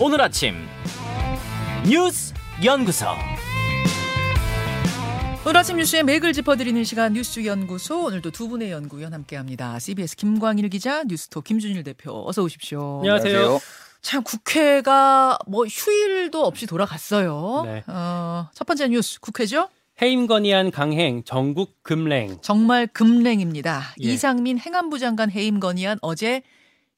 오늘 아침 뉴스 연구소. 오늘 아침 뉴스의 맥을 짚어드리는 시간 뉴스 연구소 오늘도 두 분의 연구위원 함께합니다. CBS 김광일 기자, 뉴스톱 김준일 대표 어서 오십시오. 안녕하세요. 참 국회가 뭐 휴일도 없이 돌아갔어요. 네. 어, 첫 번째 뉴스 국회죠. 해임 건의안 강행 전국 금랭. 정말 금랭입니다. 예. 이상민 행안부 장관 해임 건의안 어제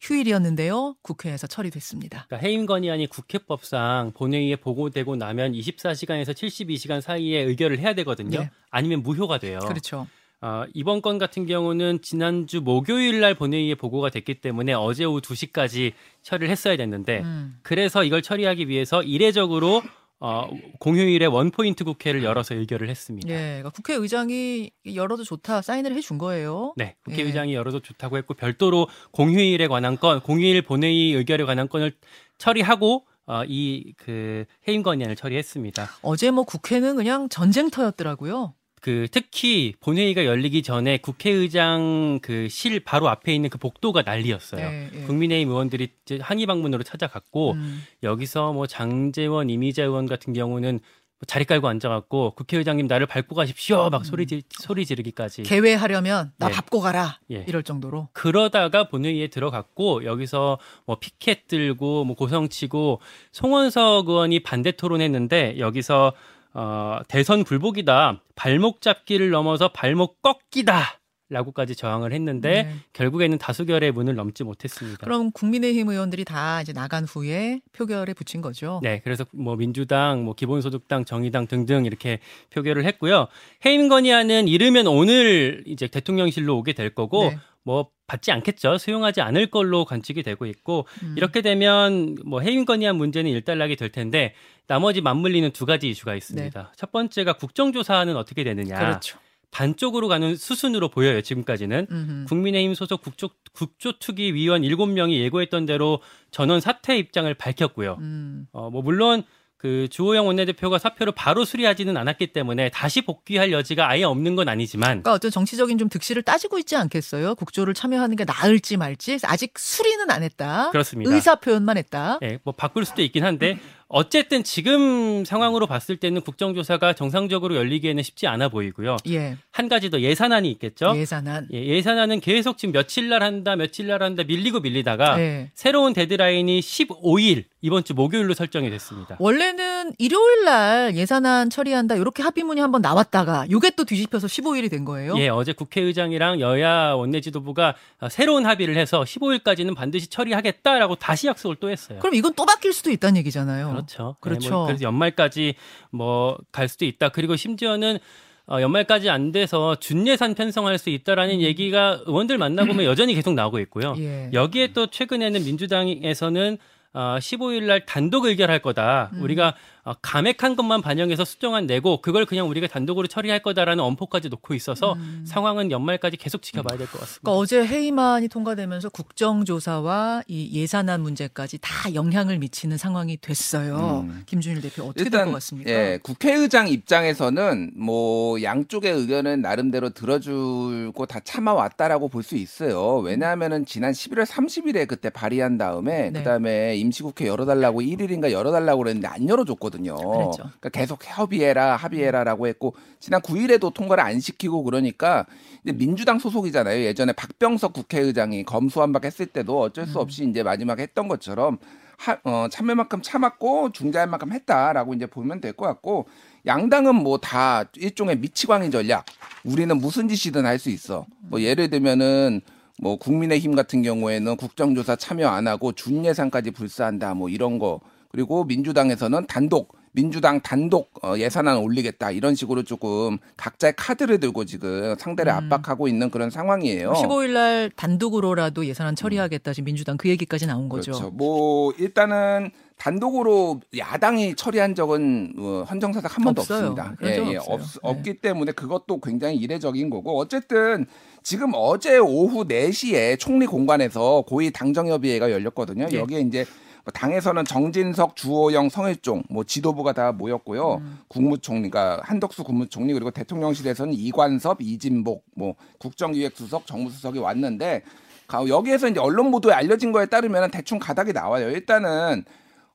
휴일이었는데요. 국회에서 처리됐습니다. 그러니까 해임 건의안이 국회법상 본회의에 보고되고 나면 24시간에서 72시간 사이에 의결을 해야 되거든요. 네. 아니면 무효가 돼요. 그렇죠. 어, 이번 건 같은 경우는 지난주 목요일 날 본회의에 보고가 됐기 때문에 어제 오후 2시까지 처리를 했어야 됐는데 음. 그래서 이걸 처리하기 위해서 이례적으로 어, 공휴일에 원포인트 국회를 열어서 의결을 했습니다. 예, 그러니까 국회의장이 열어도 좋다 사인을 해준 거예요. 네, 예. 국회의장이 열어도 좋다고 했고 별도로 공휴일에 관한 건, 공휴일 본회의 의결에 관한 건을 처리하고 어, 이 그 해임 건의안을 처리했습니다. 어제 뭐 국회는 그냥 전쟁터였더라고요. 그 특히 본회의가 열리기 전에 국회의장 그 실 바로 앞에 있는 그 복도가 난리였어요. 네, 예. 국민의힘 의원들이 항의 방문으로 찾아갔고 음. 여기서 뭐 장재원, 이미자 의원 같은 경우는 뭐 자리 깔고 앉아갖고 국회의장님 나를 밟고 가십시오 막 소리 지, 소리 지르기까지. 개회하려면 나 예. 밟고 가라 예. 이럴 정도로. 그러다가 본회의에 들어갔고 여기서 뭐 피켓 들고 뭐 고성치고 송원석 의원이 반대 토론했는데 여기서 어 대선 굴복이다 발목 잡기를 넘어서 발목 꺾기다. 라고까지 저항을 했는데 네. 결국에는 다수결의 문을 넘지 못했습니다. 그럼 국민의힘 의원들이 다 이제 나간 후에 표결에 붙인 거죠. 네, 그래서 뭐 민주당, 뭐 기본소득당, 정의당 등등 이렇게 표결을 했고요. 해임 건의안은 이르면 오늘 이제 대통령실로 오게 될 거고 네. 뭐 받지 않겠죠. 수용하지 않을 걸로 관측이 되고 있고 음. 이렇게 되면 뭐 해임 건의안 문제는 일단락이 될 텐데 나머지 맞물리는 두 가지 이슈가 있습니다. 첫 번째가 국정조사는 어떻게 되느냐. 네. 그렇죠. 반쪽으로 가는 수순으로 보여요. 지금까지는. 음흠. 국민의힘 소속 국조, 국조특위 위원 7명이 예고했던 대로 전원 사퇴 입장을 밝혔고요. 음. 어, 뭐 물론 그 주호영 원내대표가 사표를 바로 수리하지는 않았기 때문에 다시 복귀할 여지가 아예 없는 건 아니지만 그러니까 어떤 정치적인 좀 득실을 따지고 있지 않겠어요? 국조를 참여하는 게 나을지 말지 아직 수리는 안 했다. 그렇습니다. 의사 표현만 했다. 예, 뭐 바꿀 수도 있긴 한데 어쨌든 지금 상황으로 봤을 때는 국정조사가 정상적으로 열리기에는 쉽지 않아 보이고요. 예. 한 가지 더 예산안이 있겠죠. 예산안. 예, 예산안은 계속 지금 며칠 날 한다, 며칠 날 한다 밀리고 밀리다가 예. 새로운 데드라인이 15일 이번 주 목요일로 설정이 됐습니다. 원래는 일요일 날 예산안 처리한다 이렇게 합의문이 한번 나왔다가 이게 또 뒤집혀서 15일이 된 거예요. 예, 어제 국회의장이랑 여야 원내지도부가 어, 새로운 합의를 해서 15일까지는 반드시 처리하겠다라고 다시 약속을 또 했어요. 그럼 이건 또 바뀔 수도 있다는 얘기잖아요. 그렇죠. 그렇죠. 네, 뭐 그래서 연말까지 뭐 갈 수도 있다. 그리고 심지어는 어, 연말까지 안 돼서 준예산 편성할 수 있다라는 얘기가 의원들 만나보면 여전히 계속 나오고 있고요. 음. 예. 여기에 또 최근에는 민주당에서는 어, 15일 날 단독 의결할 거다. 음. 우리가 어, 감액한 것만 반영해서 수정안 내고 그걸 그냥 우리가 단독으로 처리할 거다라는 엄포까지 놓고 있어서 상황은 연말까지 계속 지켜봐야 될 것 같습니다. 음. 그러니까 어제 회의만이 통과되면서 국정조사와 이 예산안 문제까지 다 영향을 미치는 상황이 됐어요. 음. 김준일 대표 어떻게 될 것 같습니까? 예, 국회의장 입장에서는 뭐 양쪽의 의견은 나름대로 들어주고 다 참아왔다라고 볼 수 있어요. 왜냐하면은 지난 11월 30일에 그때 발의한 다음에 네. 그다음에 임시국회 열어달라고 1일인가 열어달라고 그랬는데 안 열어줬거든요. 그랬죠. 그러니까 계속 협의해라, 합의해라라고 했고 지난 9일에도 통과를 안 시키고 그러니까 이제 민주당 소속이잖아요. 예전에 박병석 국회의장이 검수완박 했을 때도 어쩔 수 없이 이제 마지막에 했던 것처럼 하, 어, 참여만큼 참았고 중재할 만큼 했다라고 이제 보면 될 것 같고 양당은 뭐 다 일종의 미치광이 전략. 우리는 무슨 짓이든 할 수 있어. 뭐 예를 들면은 뭐 국민의힘 같은 경우에는 국정조사 참여 안 하고 준예산까지 불사한다 뭐 이런 거. 그리고 민주당에서는 단독 민주당 단독 어, 예산안 올리겠다 이런 식으로 조금 각자의 카드를 들고 지금 상대를 압박하고 있는 그런 상황이에요. 15일 날 단독으로라도 예산안 처리하겠다 지금 민주당 그 얘기까지 나온 거죠. 그렇죠. 뭐 일단은 단독으로 야당이 처리한 적은 어, 헌정사상 한 번도 없어요. 없습니다. 적은 없어요. 없, 네. 없기 때문에 그것도 굉장히 이례적인 거고 어쨌든 지금 어제 오후 4시에 총리 공관에서 고위 당정협의회가 열렸거든요. 네. 여기에 이제 뭐 당에서는 정진석, 주호영, 성일종 뭐 지도부가 다 모였고요. 음. 국무총리가 한덕수 국무총리 그리고 대통령실에서는 이관섭, 이진복, 뭐 국정기획수석, 정무수석이 왔는데 가- 여기에서 이제 언론 보도에 알려진 거에 따르면 대충 가닥이 나와요. 일단은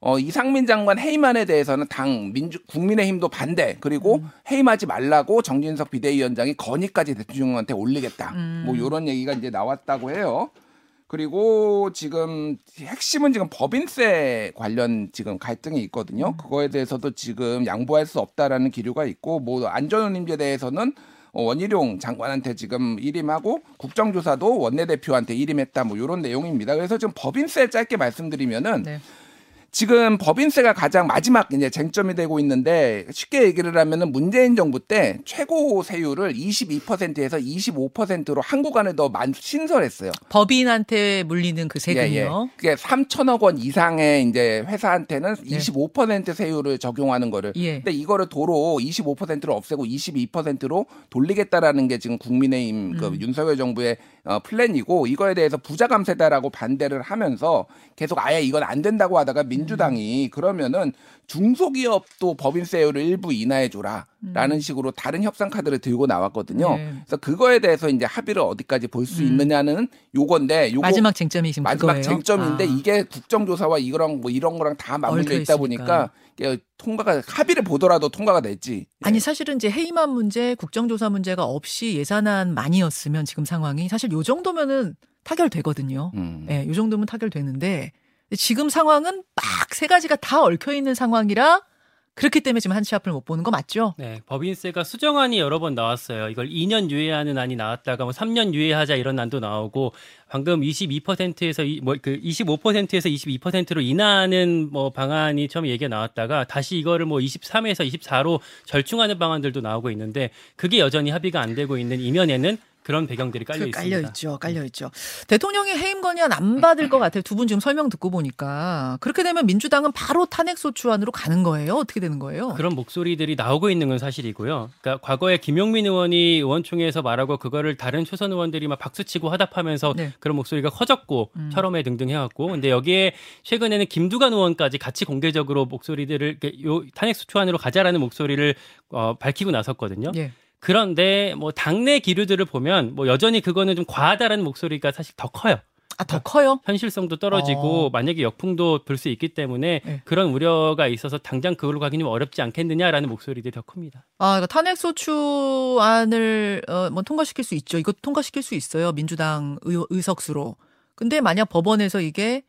어, 이상민 장관 해임안에 대해서는 당 민주 국민의힘도 반대 그리고 해임하지 말라고 정진석 비대위원장이 건의까지 대통령한테 올리겠다. 뭐 이런 얘기가 이제 나왔다고 해요. 그리고 지금 핵심은 지금 법인세 관련 지금 갈등이 있거든요. 그거에 대해서도 지금 양보할 수 없다라는 기류가 있고 뭐 안전운임제에 대해서는 어, 원희룡 장관한테 지금 일임하고 국정조사도 원내대표한테 일임했다 뭐 이런 내용입니다. 그래서 지금 법인세 짧게 말씀드리면은 네. 지금 법인세가 가장 마지막 이제 쟁점이 되고 있는데 쉽게 얘기를 하면은 문재인 정부 때 최고 세율을 22%에서 25%로 한국 안에 더 만, 신설했어요. 법인한테 물리는 그 세금이요. 예, 예. 그게 3천억 원 이상의 이제 회사한테는 네. 25% 세율을 적용하는 거를. 예. 근데 이거를 도로 25%를 없애고 22%로 돌리겠다라는 게 지금 국민의힘 음. 그 윤석열 정부의 어, 플랜이고 이거에 대해서 부자 감세다라고 반대를 하면서 계속 아예 이건 안 된다고 하다가 음. 민주당이 그러면은 중소기업도 법인세율을 일부 인하해 줘라라는 식으로 다른 협상 카드를 들고 나왔거든요. 음. 네. 그래서 그거에 대해서 이제 합의를 어디까지 볼수 있느냐는 요건데 요거 마지막 쟁점이 지금 마지막 그거예요. 쟁점인데 아. 이게 국정조사와 이거랑 뭐 이런 거랑 다 맞물려 있다. 보니까 통과가 합의를 보더라도 통과가 됐지. 아니 사실은 이제 해임안 문제, 국정조사 문제가 없이 예산안만이었으면 지금 상황이 사실 요 정도면은 타결되거든요. 음. 예, 요 정도면 타결되는데 지금 상황은 막 세 가지가 다 얽혀 있는 상황이라 그렇기 때문에 지금 한치 앞을 못 보는 거 맞죠? 네, 법인세가 수정안이 여러 번 나왔어요. 이걸 2년 유예하는 안이 나왔다가 뭐 3년 유예하자 이런 안도 나오고 방금 22%에서 뭐그 25%에서 22%로 인하하는 뭐 방안이 처음 얘기가 나왔다가 다시 이거를 뭐 23에서 24로 절충하는 방안들도 나오고 있는데 그게 여전히 합의가 안 되고 있는 이면에는 그런 배경들이 깔려 그 있습니다. 깔려 있죠, 깔려 있죠. 대통령이 해임 건의안 안 받을 것 같아요. 두 분 지금 설명 듣고 보니까 그렇게 되면 민주당은 바로 탄핵 소추안으로 가는 거예요. 어떻게 되는 거예요? 그런 목소리들이 나오고 있는 건 사실이고요. 그러니까 과거에 김용민 의원이 의원총회에서 말하고 그거를 다른 초선 의원들이 막 박수치고 화답하면서 네. 그런 목소리가 커졌고 음. 철험회 등등 해갖고 근데 여기에 최근에는 김두관 의원까지 같이 공개적으로 목소리들을 요 탄핵 수초안으로 가자라는 목소리를 어, 밝히고 나섰거든요. 예. 그런데 뭐 당내 기류들을 보면 뭐 여전히 그거는 좀 과하다라는 목소리가 사실 더 커요. 아, 더 커요? 현실성도 떨어지고 어. 만약에 역풍도 불 수 있기 때문에 네. 그런 우려가 있어서 당장 그걸로 가기는 좀 어렵지 않겠느냐라는 목소리들이 더 큽니다. 아, 그러니까 탄핵 소추안을 어, 뭐 통과시킬 수 있죠. 이거 통과시킬 수 있어요. 민주당 의, 의석수로. 근데 만약 법원에서 이게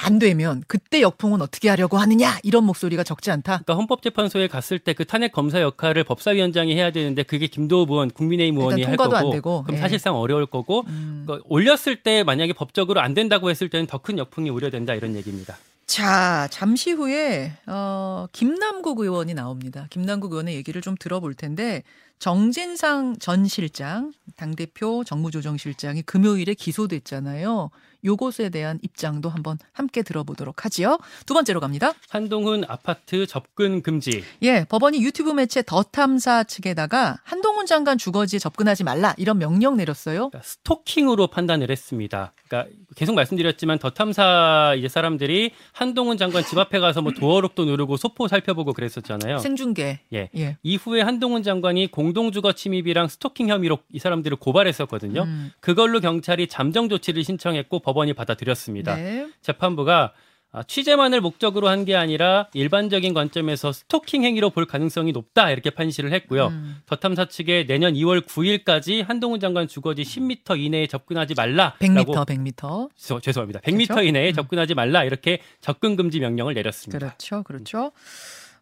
안 되면 그때 역풍은 어떻게 하려고 하느냐 이런 목소리가 적지 않다. 그러니까 헌법재판소에 갔을 때 그 탄핵 검사 역할을 법사위원장이 해야 되는데 그게 김도우 의원, 국민의힘 의원이 할 거고, 안 되고, 그럼 예. 사실상 어려울 거고 음. 그 올렸을 때 만약에 법적으로 안 된다고 했을 때는 더 큰 역풍이 우려된다 이런 얘기입니다. 자, 잠시 후에 어, 김남국 의원이 나옵니다. 김남국 의원의 얘기를 좀 들어볼 텐데 정진상 전 실장, 당 대표 정무조정실장이 금요일에 기소됐잖아요. 요것에 대한 입장도 한번 함께 들어보도록 하지요. 두 번째로 갑니다. 한동훈 아파트 접근 금지. 예, 법원이 유튜브 매체 더 탐사 측에다가 한동훈 장관 주거지에 접근하지 말라 이런 명령 내렸어요. 그러니까 스토킹으로 판단을 했습니다. 그러니까 계속 말씀드렸지만 더 탐사 이제 사람들이 한동훈 장관 집 앞에 가서 뭐 도어록도 누르고 소포 살펴보고 그랬었잖아요. 생중계. 예. 예. 이후에 한동훈 장관이 공동주거 침입이랑 스토킹 혐의로 이 사람들을 고발했었거든요. 음, 그걸로 경찰이 잠정 조치를 신청했고 법원이 받아들였습니다. 네. 재판부가 아, 취재만을 목적으로 한 게 아니라 일반적인 관점에서 스토킹 행위로 볼 가능성이 높다 이렇게 판시를 했고요. 음. 더 탐사 측에 내년 2월 9일까지 한동훈 장관 주거지 10m 이내에 접근하지 말라. 100m, 100m. 저- 죄송합니다. 100m 그렇죠? 이내에 음. 접근하지 말라 이렇게 접근 금지 명령을 내렸습니다. 그렇죠, 그렇죠.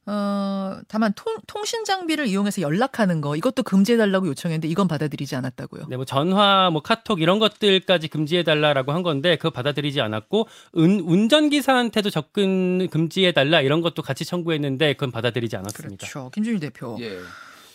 어, 다만 통, 통신 장비를 이용해서 연락하는 거 이것도 금지해달라고 요청했는데 이건 받아들이지 않았다고요. 네, 뭐 전화, 뭐 카톡 이런 것들까지 금지해 달라라고 한 건데 그거 받아들이지 않았고 은, 운전기사한테도 접근 금지해 달라 이런 것도 같이 청구했는데 그건 받아들이지 않았습니다. 그렇죠. 김준일 대표. 예.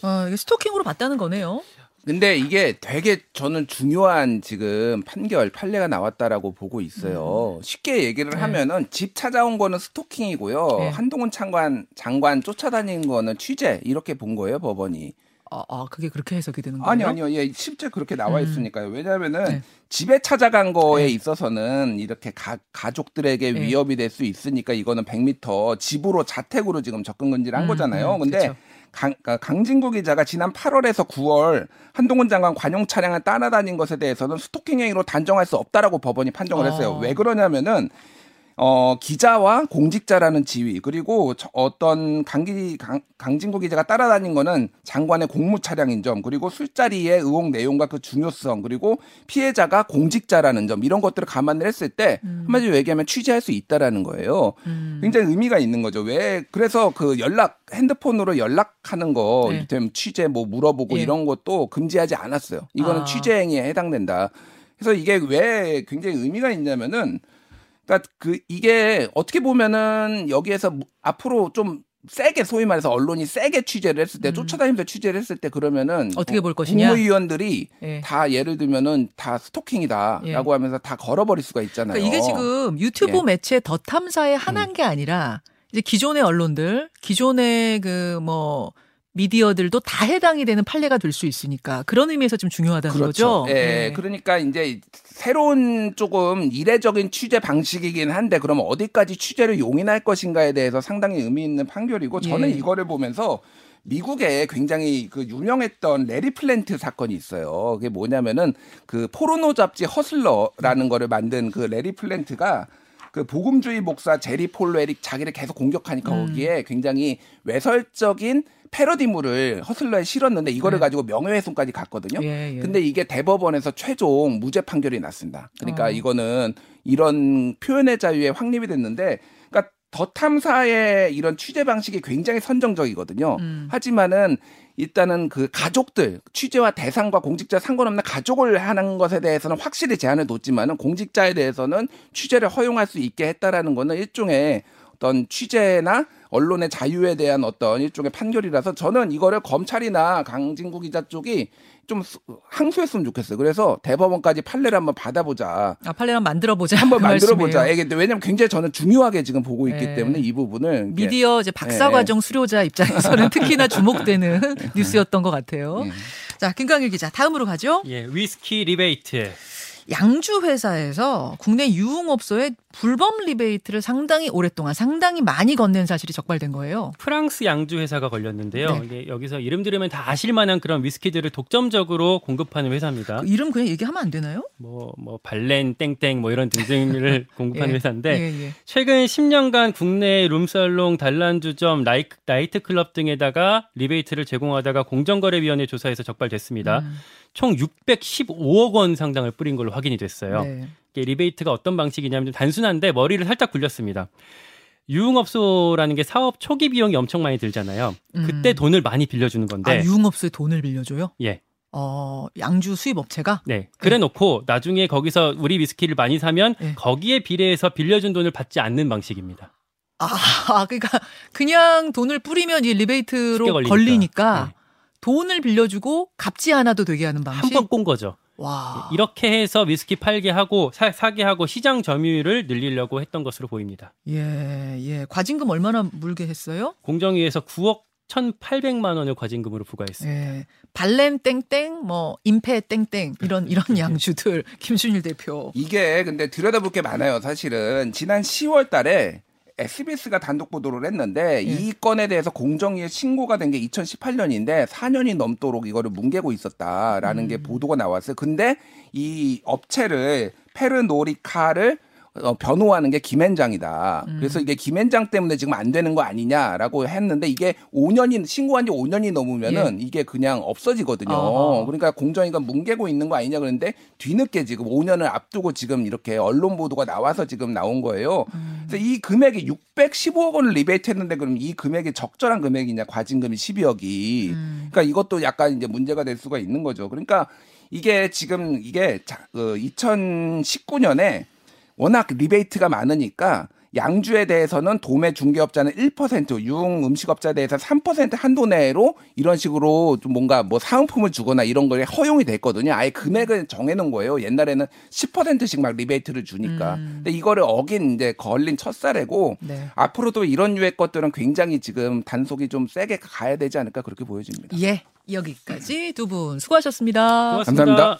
어, 이게 스토킹으로 봤다는 거네요. 근데 이게 되게 저는 중요한 지금 판결 판례가 나왔다라고 보고 있어요. 쉽게 얘기를 네. 하면은 집 찾아온 거는 스토킹이고요. 네. 한동훈 장관 장관 쫓아다니는 거는 취재 이렇게 본 거예요 법원이. 아, 아, 그게 그렇게 해석이 되는 거예요? 아니 아니요, 예 실제 그렇게 나와 음. 있으니까요. 왜냐하면은 네. 집에 찾아간 거에 네. 있어서는 이렇게 가, 가족들에게 네. 위협이 될 수 있으니까 이거는 100m 집으로 자택으로 지금 접근 금지를 한 음, 거잖아요. 음, 근데 그쵸. 강, 아, 강진구 기자가 지난 8월에서 9월 한동훈 장관 관용 차량을 따라다닌 것에 대해서는 스토킹 행위로 단정할 수 없다라고 법원이 판정을 어. 했어요. 왜 그러냐면은 어, 기자와 공직자라는 지위 그리고 저- 어떤 강기 강, 강진구 기자가 따라다닌 거는 장관의 공무 차량인 점 그리고 술자리의 의혹 내용과 그 중요성 그리고 피해자가 공직자라는 점 이런 것들을 감안을 했을 때 한마디로 얘기하면 취재할 수 있다라는 거예요. 음. 굉장히 의미가 있는 거죠. 왜 그래서 그 연락 핸드폰으로 연락하는 거 네. 취재 뭐 물어보고 예. 이런 것도 금지하지 않았어요. 이거는 아. 취재 행위에 해당된다. 그래서 이게 왜 굉장히 의미가 있냐면은 그러니까 그 이게 어떻게 보면은 여기에서 무- 앞으로 좀 세게 소위 말해서 언론이 세게 취재를 했을 때 음. 쫓아다니면서 취재를 했을 때 그러면은 어떻게 볼 것이냐? 국무위원들이 예. 다 예를 들면은 다 스토킹이다라고 예. 하면서 다 걸어버릴 수가 있잖아요. 그러니까 이게 지금 유튜브 예. 매체 더 탐사에 한한 게 아니라 이제 기존의 언론들, 기존의 그뭐 미디어들도 다 해당이 되는 판례가 될 수 있으니까 그런 의미에서 좀 중요하다는 그렇죠. 거죠. 예, 네. 그러니까 이제 새로운 조금 이례적인 취재 방식이긴 한데 그러면 어디까지 취재를 용인할 것인가에 대해서 상당히 의미 있는 판결이고 저는 예. 이거를 보면서 미국에 굉장히 그 유명했던 레리 플랜트 사건이 있어요. 그게 뭐냐면은 그 포르노 잡지 허슬러라는 거를 만든 그 래리 플린트가 그 복음주의 목사 제리 폴웰이 자기를 계속 공격하니까 음. 거기에 굉장히 외설적인 패러디물을 허슬러에 실었는데 이거를 네. 가지고 명예훼손까지 갔거든요. 예, 예. 근데 이게 대법원에서 최종 무죄 판결이 났습니다. 그러니까 어. 이거는 이런 표현의 자유에 확립이 됐는데, 그러니까 더 탐사의 이런 취재 방식이 굉장히 선정적이거든요. 음. 하지만은 일단은 그 가족들 취재와 대상과 공직자 상관없는 가족을 하는 것에 대해서는 확실히 제한을 뒀지만은 공직자에 대해서는 취재를 허용할 수 있게 했다라는 거는 일종의 어떤 취재나 언론의 자유에 대한 어떤 일종의 판결이라서 저는 이거를 검찰이나 강진구 기자 쪽이 좀 수- 항소했으면 좋겠어요. 그래서 대법원까지 판례를 한번 받아보자. 아, 판례 한번 만들어 보자. 한번 그 만들어보자. 이게 왜냐면 굉장히 저는 중요하게 지금 보고 있기 네. 때문에 이 부분을 미디어 이제 박사과정 수료자 입장에서는 특히나 주목되는 뉴스였던 것 같아요. 예. 자, 김광일 기자, 다음으로 가죠. 예, 위스키 리베이트. 양주 회사에서 국내 유흥업소에 불법 리베이트를 상당히 오랫동안 상당히 많이 건넨 사실이 적발된 거예요. 프랑스 양주 회사가 걸렸는데요. 네. 이게 여기서 이름 들으면 다 아실 만한 그런 위스키들을 독점적으로 공급하는 회사입니다. 그 이름 그냥 얘기하면 안 되나요? 뭐, 뭐, 발렌, 땡땡, 뭐 이런 등등을 공급하는 예. 회사인데, 예, 예. 최근 10년간 국내 룸살롱, 단란주점, 라이, 나이트클럽 등에다가 리베이트를 제공하다가 공정거래위원회 조사에서 적발됐습니다. 음, 총 615억 원 상당을 뿌린 걸로 확인이 됐어요. 네. 이게 리베이트가 어떤 방식이냐면 좀 단순한데 머리를 살짝 굴렸습니다. 유흥업소라는 게 사업 초기 비용이 엄청 많이 들잖아요. 그때 음. 돈을 많이 빌려주는 건데, 아, 유흥업소에 돈을 빌려줘요? 예, 어, 양주 수입업체가? 네. 그래 놓고 나중에 거기서 우리 위스키를 많이 사면 예. 거기에 비례해서 빌려준 돈을 받지 않는 방식입니다. 아, 그러니까 그냥 돈을 뿌리면 이 리베이트로 걸리니까. 걸리니까 네. 돈을 빌려주고 갚지 않아도 되게 하는 방식. 한 번 꼰 거죠. 와. 이렇게 해서 위스키 팔게 하고 사, 사게 하고 시장 점유율을 늘리려고 했던 것으로 보입니다. 예, 예. 과징금 얼마나 물게 했어요? 공정위에서 9억 1,800만 원을 과징금으로 부과했습니다. 예. 발렌 땡땡, 뭐 임페 땡땡 이런 이런 양주들 김순일 대표. 이게 근데 들여다볼 게 많아요. 사실은 지난 10월 달에 SBS가 단독 보도를 했는데 예. 이 건에 대해서 공정위에 신고가 된 게 2018년인데 4년이 넘도록 이거를 뭉개고 있었다라는 음. 게 보도가 나왔어요. 근데 이 업체를 페르노리카를 어, 변호하는 게 김앤장이다. 음. 그래서 이게 김앤장 때문에 지금 안 되는 거 아니냐라고 했는데 이게 5년이 신고한 지 5년이 넘으면은 이게 그냥 없어지거든요. 예. 어허. 그러니까 공정위가 뭉개고 있는 거 아니냐 그러는데 뒤늦게 지금 5년을 앞두고 지금 이렇게 언론 보도가 나와서 지금 나온 거예요. 음. 그래서 이 금액이 615억 원을 리베이트 했는데 그럼 이 금액이 적절한 금액이냐 과징금이 12억이. 음. 그러니까 이것도 약간 이제 문제가 될 수가 있는 거죠. 그러니까 이게 지금 이게 자, 그 2019년에 워낙 리베이트가 많으니까 양주에 대해서는 도매 중개업자는 1%, 유흥 음식업자에 대해서 3% 한도 내로 이런 식으로 좀 뭔가 뭐 사은품을 주거나 이런 거에 허용이 됐거든요. 아예 금액을 정해놓은 거예요. 옛날에는 10%씩 막 리베이트를 주니까. 음. 근데 이거를 어긴 이제 걸린 첫 사례고 네. 앞으로도 이런 유의 것들은 굉장히 지금 단속이 좀 세게 가야 되지 않을까 그렇게 보여집니다. 예. 여기까지 두 분 수고하셨습니다. 고맙습니다. 감사합니다.